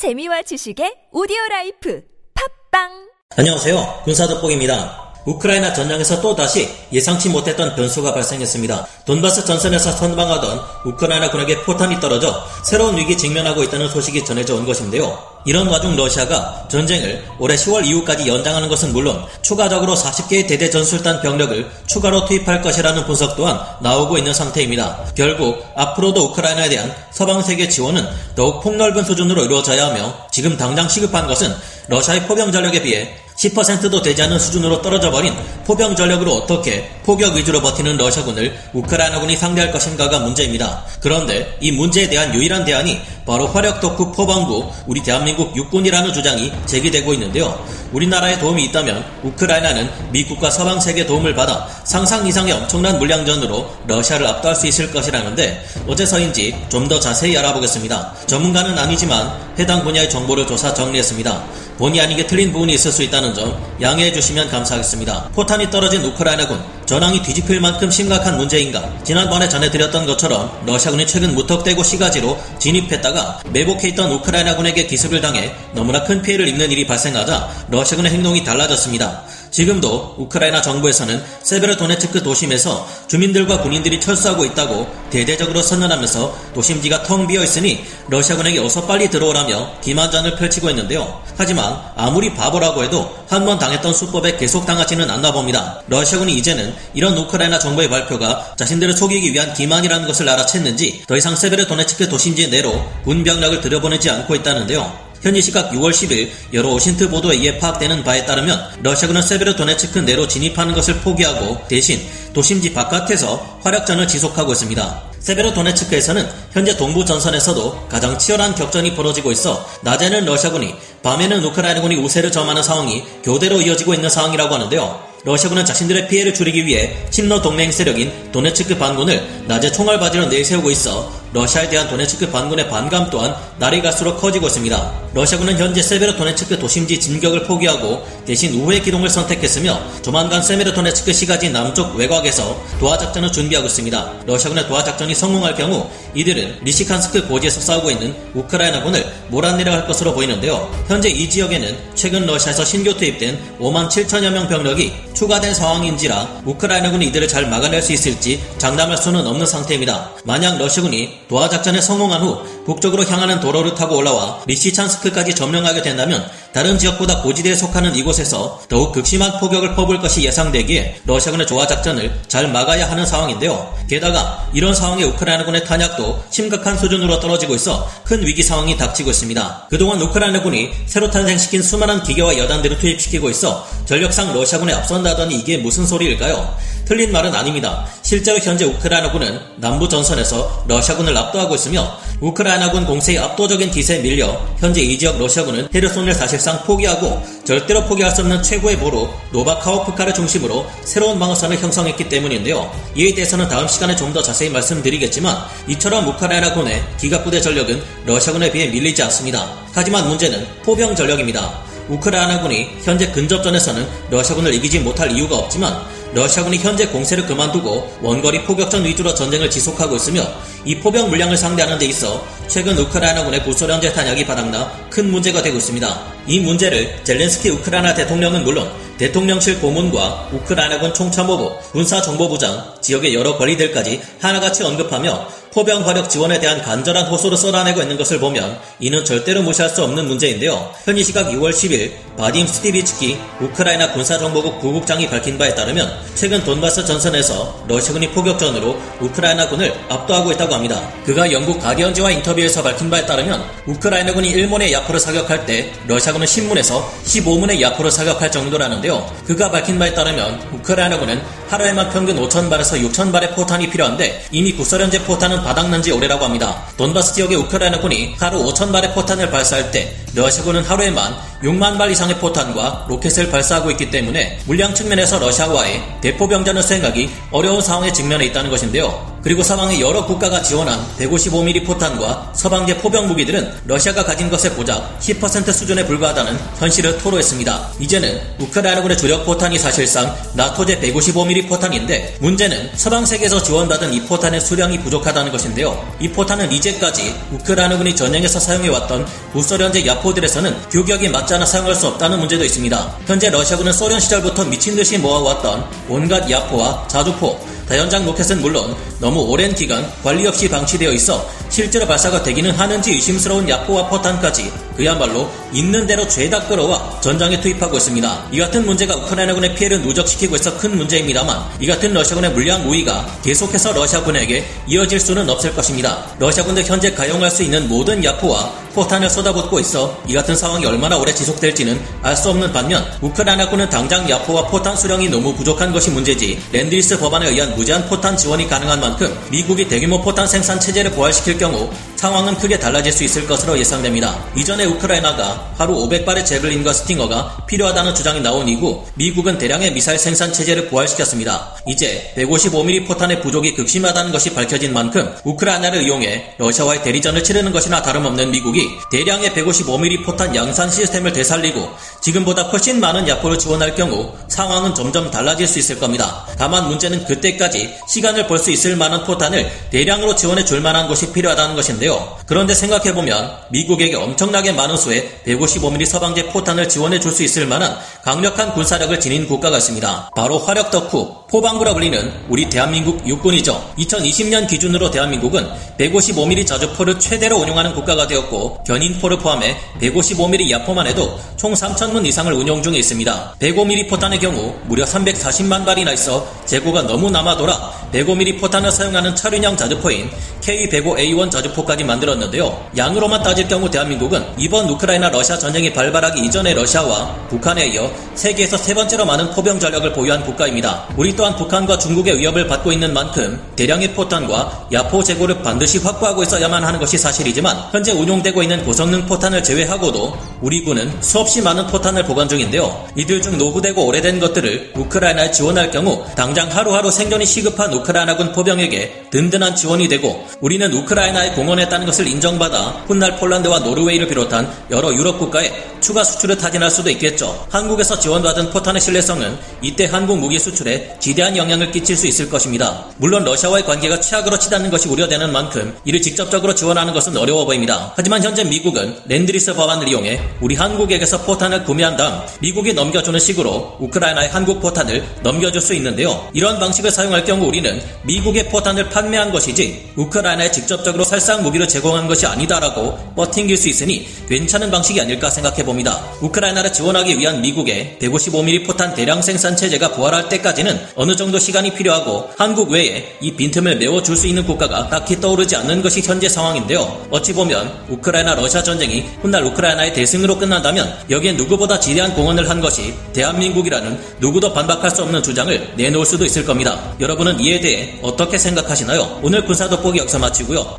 재미와 지식의 오디오 라이프 팟빵 안녕하세요. 군사덕복입니다. 우크라이나 전장에서 또다시 예상치 못했던 변수가 발생했습니다. 돈바스 전선에서 선방하던 우크라이나 군에게 포탄이 떨어져 새로운 위기 직면하고 있다는 소식이 전해져 온 것인데요. 이런 와중 러시아가 전쟁을 올해 10월 이후까지 연장하는 것은 물론 추가적으로 40개의 대대 전술단 병력을 추가로 투입할 것이라는 분석 또한 나오고 있는 상태입니다. 결국 앞으로도 우크라이나에 대한 서방 세계 지원은 더욱 폭넓은 수준으로 이루어져야 하며 지금 당장 시급한 것은 러시아의 포병 전력에 비해 10%도 되지 않는 수준으로 떨어져 버린 포병 전력으로 어떻게 포격 위주로 버티는 러시아군을 우크라이나군이 상대할 것인가가 문제입니다. 그런데 이 문제에 대한 유일한 대안이 바로 화력 덕후 포방부 우리 대한민국 육군이라는 주장이 제기되고 있는데요. 우리나라의 도움이 있다면 우크라이나는 미국과 서방 세계 도움을 받아 상상 이상의 엄청난 물량전으로 러시아를 압도할 수 있을 것이라는데 어째서인지 좀 더 자세히 알아보겠습니다. 전문가는 아니지만 해당 분야의 정보를 조사 정리했습니다. 본의 아니게 틀린 부분이 있을 수 있다는 점 양해해 주시면 감사하겠습니다. 포탄이 떨어진 우크라이나군 전황이 뒤집힐 만큼 심각한 문제인가? 지난번에 전해드렸던 것처럼 러시아군이 최근 무턱대고 시가지로 진입했다가 매복해 있던 우크라이나군에게 기습을 당해 너무나 큰 피해를 입는 일이 발생하자 러시아군의 행동이 달라졌습니다. 지금도 우크라이나 정부에서는 세베르도네츠크 도심에서 주민들과 군인들이 철수하고 있다고 대대적으로 선언하면서 도심지가 텅 비어 있으니 러시아군에게 어서 빨리 들어오라며 기만전을 펼치고 있는데요. 하지만 아무리 바보라고 해도 한 번 당했던 수법에 계속 당하지는 않나 봅니다. 러시아군이 이제는 이런 우크라이나 정부의 발표가 자신들을 속이기 위한 기만이라는 것을 알아챘는지 더 이상 세베르도네츠크 도심지 내로 군 병력을 들여보내지 않고 있다는데요. 현지 시각 6월 10일 여러 OSINT 보도에 의해 파악되는 바에 따르면 러시아군은 세베르도네츠크 내로 진입하는 것을 포기하고 대신 도심지 바깥에서 화력전을 지속하고 있습니다. 세베르도네츠크에서는 현재 동부 전선에서도 가장 치열한 격전이 벌어지고 있어 낮에는 러시아군이 밤에는 우크라이나군이 우세를 점하는 상황이 교대로 이어지고 있는 상황이라고 하는데요. 러시아군은 자신들의 피해를 줄이기 위해 친러 동맹 세력인 도네츠크 반군을 낮에 총알받이로 내세우고 있어 러시아에 대한 도네츠크 반군의 반감 또한 날이 갈수록 커지고 있습니다. 러시아군은 현재 세베르도네츠크 도심지 진격을 포기하고 대신 우회 기동을 선택했으며 조만간 세베로도네츠크 시가지 남쪽 외곽에서 도하 작전을 준비하고 있습니다. 러시아군의 도하 작전이 성공할 경우 이들은 리시찬스크 고지에서 싸우고 있는 우크라이나군을 몰아내려 할 것으로 보이는데요. 현재 이 지역에는 최근 러시아에서 신규 투입된 5만 7천여 명 병력이 추가된 상황인지라 우크라이나군이 이들을 잘 막아낼 수 있을지 장담할 수는 없는 상태입니다. 만약 러시아군이 도하 작전에 성공한 후 북쪽으로 향하는 도로를 타고 올라와 리시찬스크까지 점령하게 된다면 다른 지역보다 고지대에 속하는 이곳에서 더욱 극심한 포격을 퍼부을 것이 예상되기에 러시아군의 도하 작전을 잘 막아야 하는 상황인데요. 게다가 이런 상황에 우크라이나군의 탄약도 심각한 수준으로 떨어지고 있어 큰 위기 상황이 닥치고 있습니다. 그동안 우크라이나군이 새로 탄생시킨 수많은 기계와 여단들을 투입시키고 있어 전력상 러시아군에 앞선다더니 이게 무슨 소리일까요? 틀린 말은 아닙니다. 실제로 현재 우크라이나군은 남부 전선에서 러시아군을 압도하고 있으며 우크라이나군 공세의 압도적인 기세에 밀려 현재 이 지역 러시아군은 헤르손을 사실상 포기하고 절대로 포기할 수 없는 최고의 보로 노바카오프카를 중심으로 새로운 방어선을 형성했기 때문인데요. 이에 대해서는 다음 시간에 좀 더 자세히 말씀드리겠지만 이처럼 우크라이나군의 기갑부대 전력은 러시아군에 비해 밀리지 않습니다. 하지만 문제는 포병 전력입니다. 우크라이나군이 현재 근접전에서는 러시아군을 이기지 못할 이유가 없지만 러시아군이 현재 공세를 그만두고 원거리 포격전 위주로 전쟁을 지속하고 있으며 이 포병 물량을 상대하는 데 있어 최근 우크라이나군의 구소련제 탄약이 바닥나 큰 문제가 되고 있습니다. 이 문제를 젤렌스키 우크라이나 대통령은 물론 대통령실 고문과 우크라이나군 총참모부, 군사정보부장, 지역의 여러 관리들까지 하나같이 언급하며 포병 화력 지원에 대한 간절한 호소를 쏟아내고 있는 것을 보면 이는 절대로 무시할 수 없는 문제인데요. 현지 시각 6월 10일 바딤 스티비츠키 우크라이나 군사정보국 부국장이 밝힌 바에 따르면 최근 돈바스 전선에서 러시아군이 포격전으로 우크라이나군을 압도하고 있다고 합니다. 그가 영국 가디언지와 인터뷰에서 밝힌 바에 따르면 우크라이나군이 일문의 야포를 사격할 때 러시아군은 10문에서 15문의 야포를 사격할 정도라는데요. 그가 밝힌 바에 따르면 우크라이나군은 하루에만 평균 5천발에서 6천발의 포탄이 필요한데 이미 구소련제 포탄은 바닥난 지 오래라고 합니다. 돈바스 지역의 우크라이나군이 하루 5천발의 포탄을 발사할 때 러시아군은 하루에만 6만 발 이상의 포탄과 로켓을 발사하고 있기 때문에 물량 측면에서 러시아와의 대포병전을 수행하기 어려운 상황에 직면해 있다는 것인데요. 그리고 서방의 여러 국가가 지원한 155mm 포탄과 서방제 포병 무기들은 러시아가 가진 것의 고작 10% 수준에 불과하다는 현실을 토로했습니다. 이제는 우크라이나군의 주력 포탄이 사실상 나토제 155mm 포탄인데 문제는 서방 세계에서 지원받은 이 포탄의 수량이 부족하다는 것인데요. 이 포탄은 이제까지 우크라이나군이 전쟁에서 사용해왔던 구소련제 야포들에서는 규격이 맞지 않아 사용할 수 없다는 문제도 있습니다. 현재 러시아군은 소련 시절부터 미친 듯이 모아왔던 온갖 야포와 자주포, 다연장 로켓은 물론 너무 오랜 기간 관리 없이 방치되어 있어 실제로 발사가 되기는 하는지 의심스러운 야포와 포탄까지 그야말로 있는 대로 죄다 끌어와 전장에 투입하고 있습니다. 이 같은 문제가 우크라이나군의 피해를 누적시키고 있어 큰 문제입니다만 이 같은 러시아군의 물량 우위가 계속해서 러시아군에게 이어질 수는 없을 것입니다. 러시아군도 현재 가용할 수 있는 모든 야포와 포탄을 쏟아붓고 있어 이 같은 상황이 얼마나 오래 지속될지는 알 수 없는 반면 우크라이나군은 당장 야포와 포탄 수량이 너무 부족한 것이 문제지 랜드리스 법안에 의한 무제한 포탄 지원이 가능한 만큼 미국이 대규모 포탄 생산 체제를 부활시킬 경우 상황은 크게 달라질 수 있을 것으로 예상됩니다. 이전에 우크라이나가 하루 500발의 제블린과 스팅어가 필요하다는 주장이 나온 이후 미국은 대량의 미사일 생산 체제를 부활시켰습니다. 이제 155mm 포탄의 부족이 극심하다는 것이 밝혀진 만큼 우크라이나를 이용해 러시아와의 대리전을 치르는 것이나 다름없는 미국이 대량의 155mm 포탄 양산 시스템을 되살리고 지금보다 훨씬 많은 야포를 지원할 경우 상황은 점점 달라질 수 있을 겁니다. 다만 문제는 그때까지 시간을 벌 수 있을 만한 포탄을 대량으로 지원해 줄 만한 것이 필요 하다는 것인데요. 그런데 생각해보면 미국에게 엄청나게 많은 수의 155mm 서방제 포탄을 지원해 줄 수 있을 만한 강력한 군사력을 지닌 국가가 있습니다. 바로 화력 덕후, 포방구라 불리는 우리 대한민국 육군이죠. 2020년 기준으로 대한민국은 155mm 자주포를 최대로 운용하는 국가가 되었고 견인포를 포함해 155mm 야포만 해도 총 3천문 이상을 운용 중에 있습니다. 105mm 포탄의 경우 무려 340만 발이나 있어 재고가 너무 남아돌아 105mm 포탄을 사용하는 차륜형 자주포인 K105A1 자주포까지 만들었는데요. 양으로만 따질 경우 대한민국은 이번 우크라이나 러시아 전쟁이 발발하기 이전의 러시아와 북한에 이어 세계에서 세 번째로 많은 포병 전력을 보유한 국가입니다. 우리 또한 북한과 중국의 위협을 받고 있는 만큼 대량의 포탄과 야포 재고를 반드시 확보하고 있어야만 하는 것이 사실이지만 현재 운용되고 있는 고성능 포탄을 제외하고도 우리 군은 수없이 많은 포탄을 보관 중인데요. 이들 중 노후되고 오래된 것들을 우크라이나에 지원할 경우 당장 하루하루 생존이 시급한 우크라이나군 포병에게 든든한 지원이 되고 우리는 우크라이나 에 공헌했다는 것을 인정받아 훗날 폴란드와 노르웨이를 비롯한 여러 유럽 국가에 추가 수출을 타진할 수도 있겠죠. 한국에서 지원받은 포탄의 신뢰성은 이때 한국 무기 수출에 지대한 영향을 끼칠 수 있을 것입니다. 물론 러시아와의 관계가 최악으로 치닫는 것이 우려되는 만큼 이를 직접적으로 지원하는 것은 어려워 보입니다. 하지만 현재 미국은 랜드리스 법안을 이용해 우리 한국에게서 포탄을 구매한 다음 미국이 넘겨주는 식으로 우크라이나에 한국 포탄을 넘겨줄 수 있는데요. 이런 방식을 사용할 경우 우리는 미국의 포탄을 판매한 것이지 우크라이나에 직접적으로 살상 무기를 제공한 것이 아니다라고 버팅길 수 있으니 괜찮은 방식이 아닐까 생각해 봅니다. 우크라이나를 지원하기 위한 미국의 155mm 포탄 대량 생산 체제가 부활할 때까지는 어느 정도 시간이 필요하고 한국 외에 이 빈틈을 메워줄 수 있는 국가가 딱히 떠오르지 않는 것이 현재 상황인데요. 어찌 보면 우크라이나 러시아 전쟁이 훗날 우크라이나의 대승으로 끝난다면 여기에 누구보다 지대한 공헌을 한 것이 대한민국이라는 누구도 반박할 수 없는 주장을 내놓을 수도 있을 겁니다. 여러분은 이에 대해 어떻게 생각하시나요? 오늘 군사 돋보기 여기서 마치고요.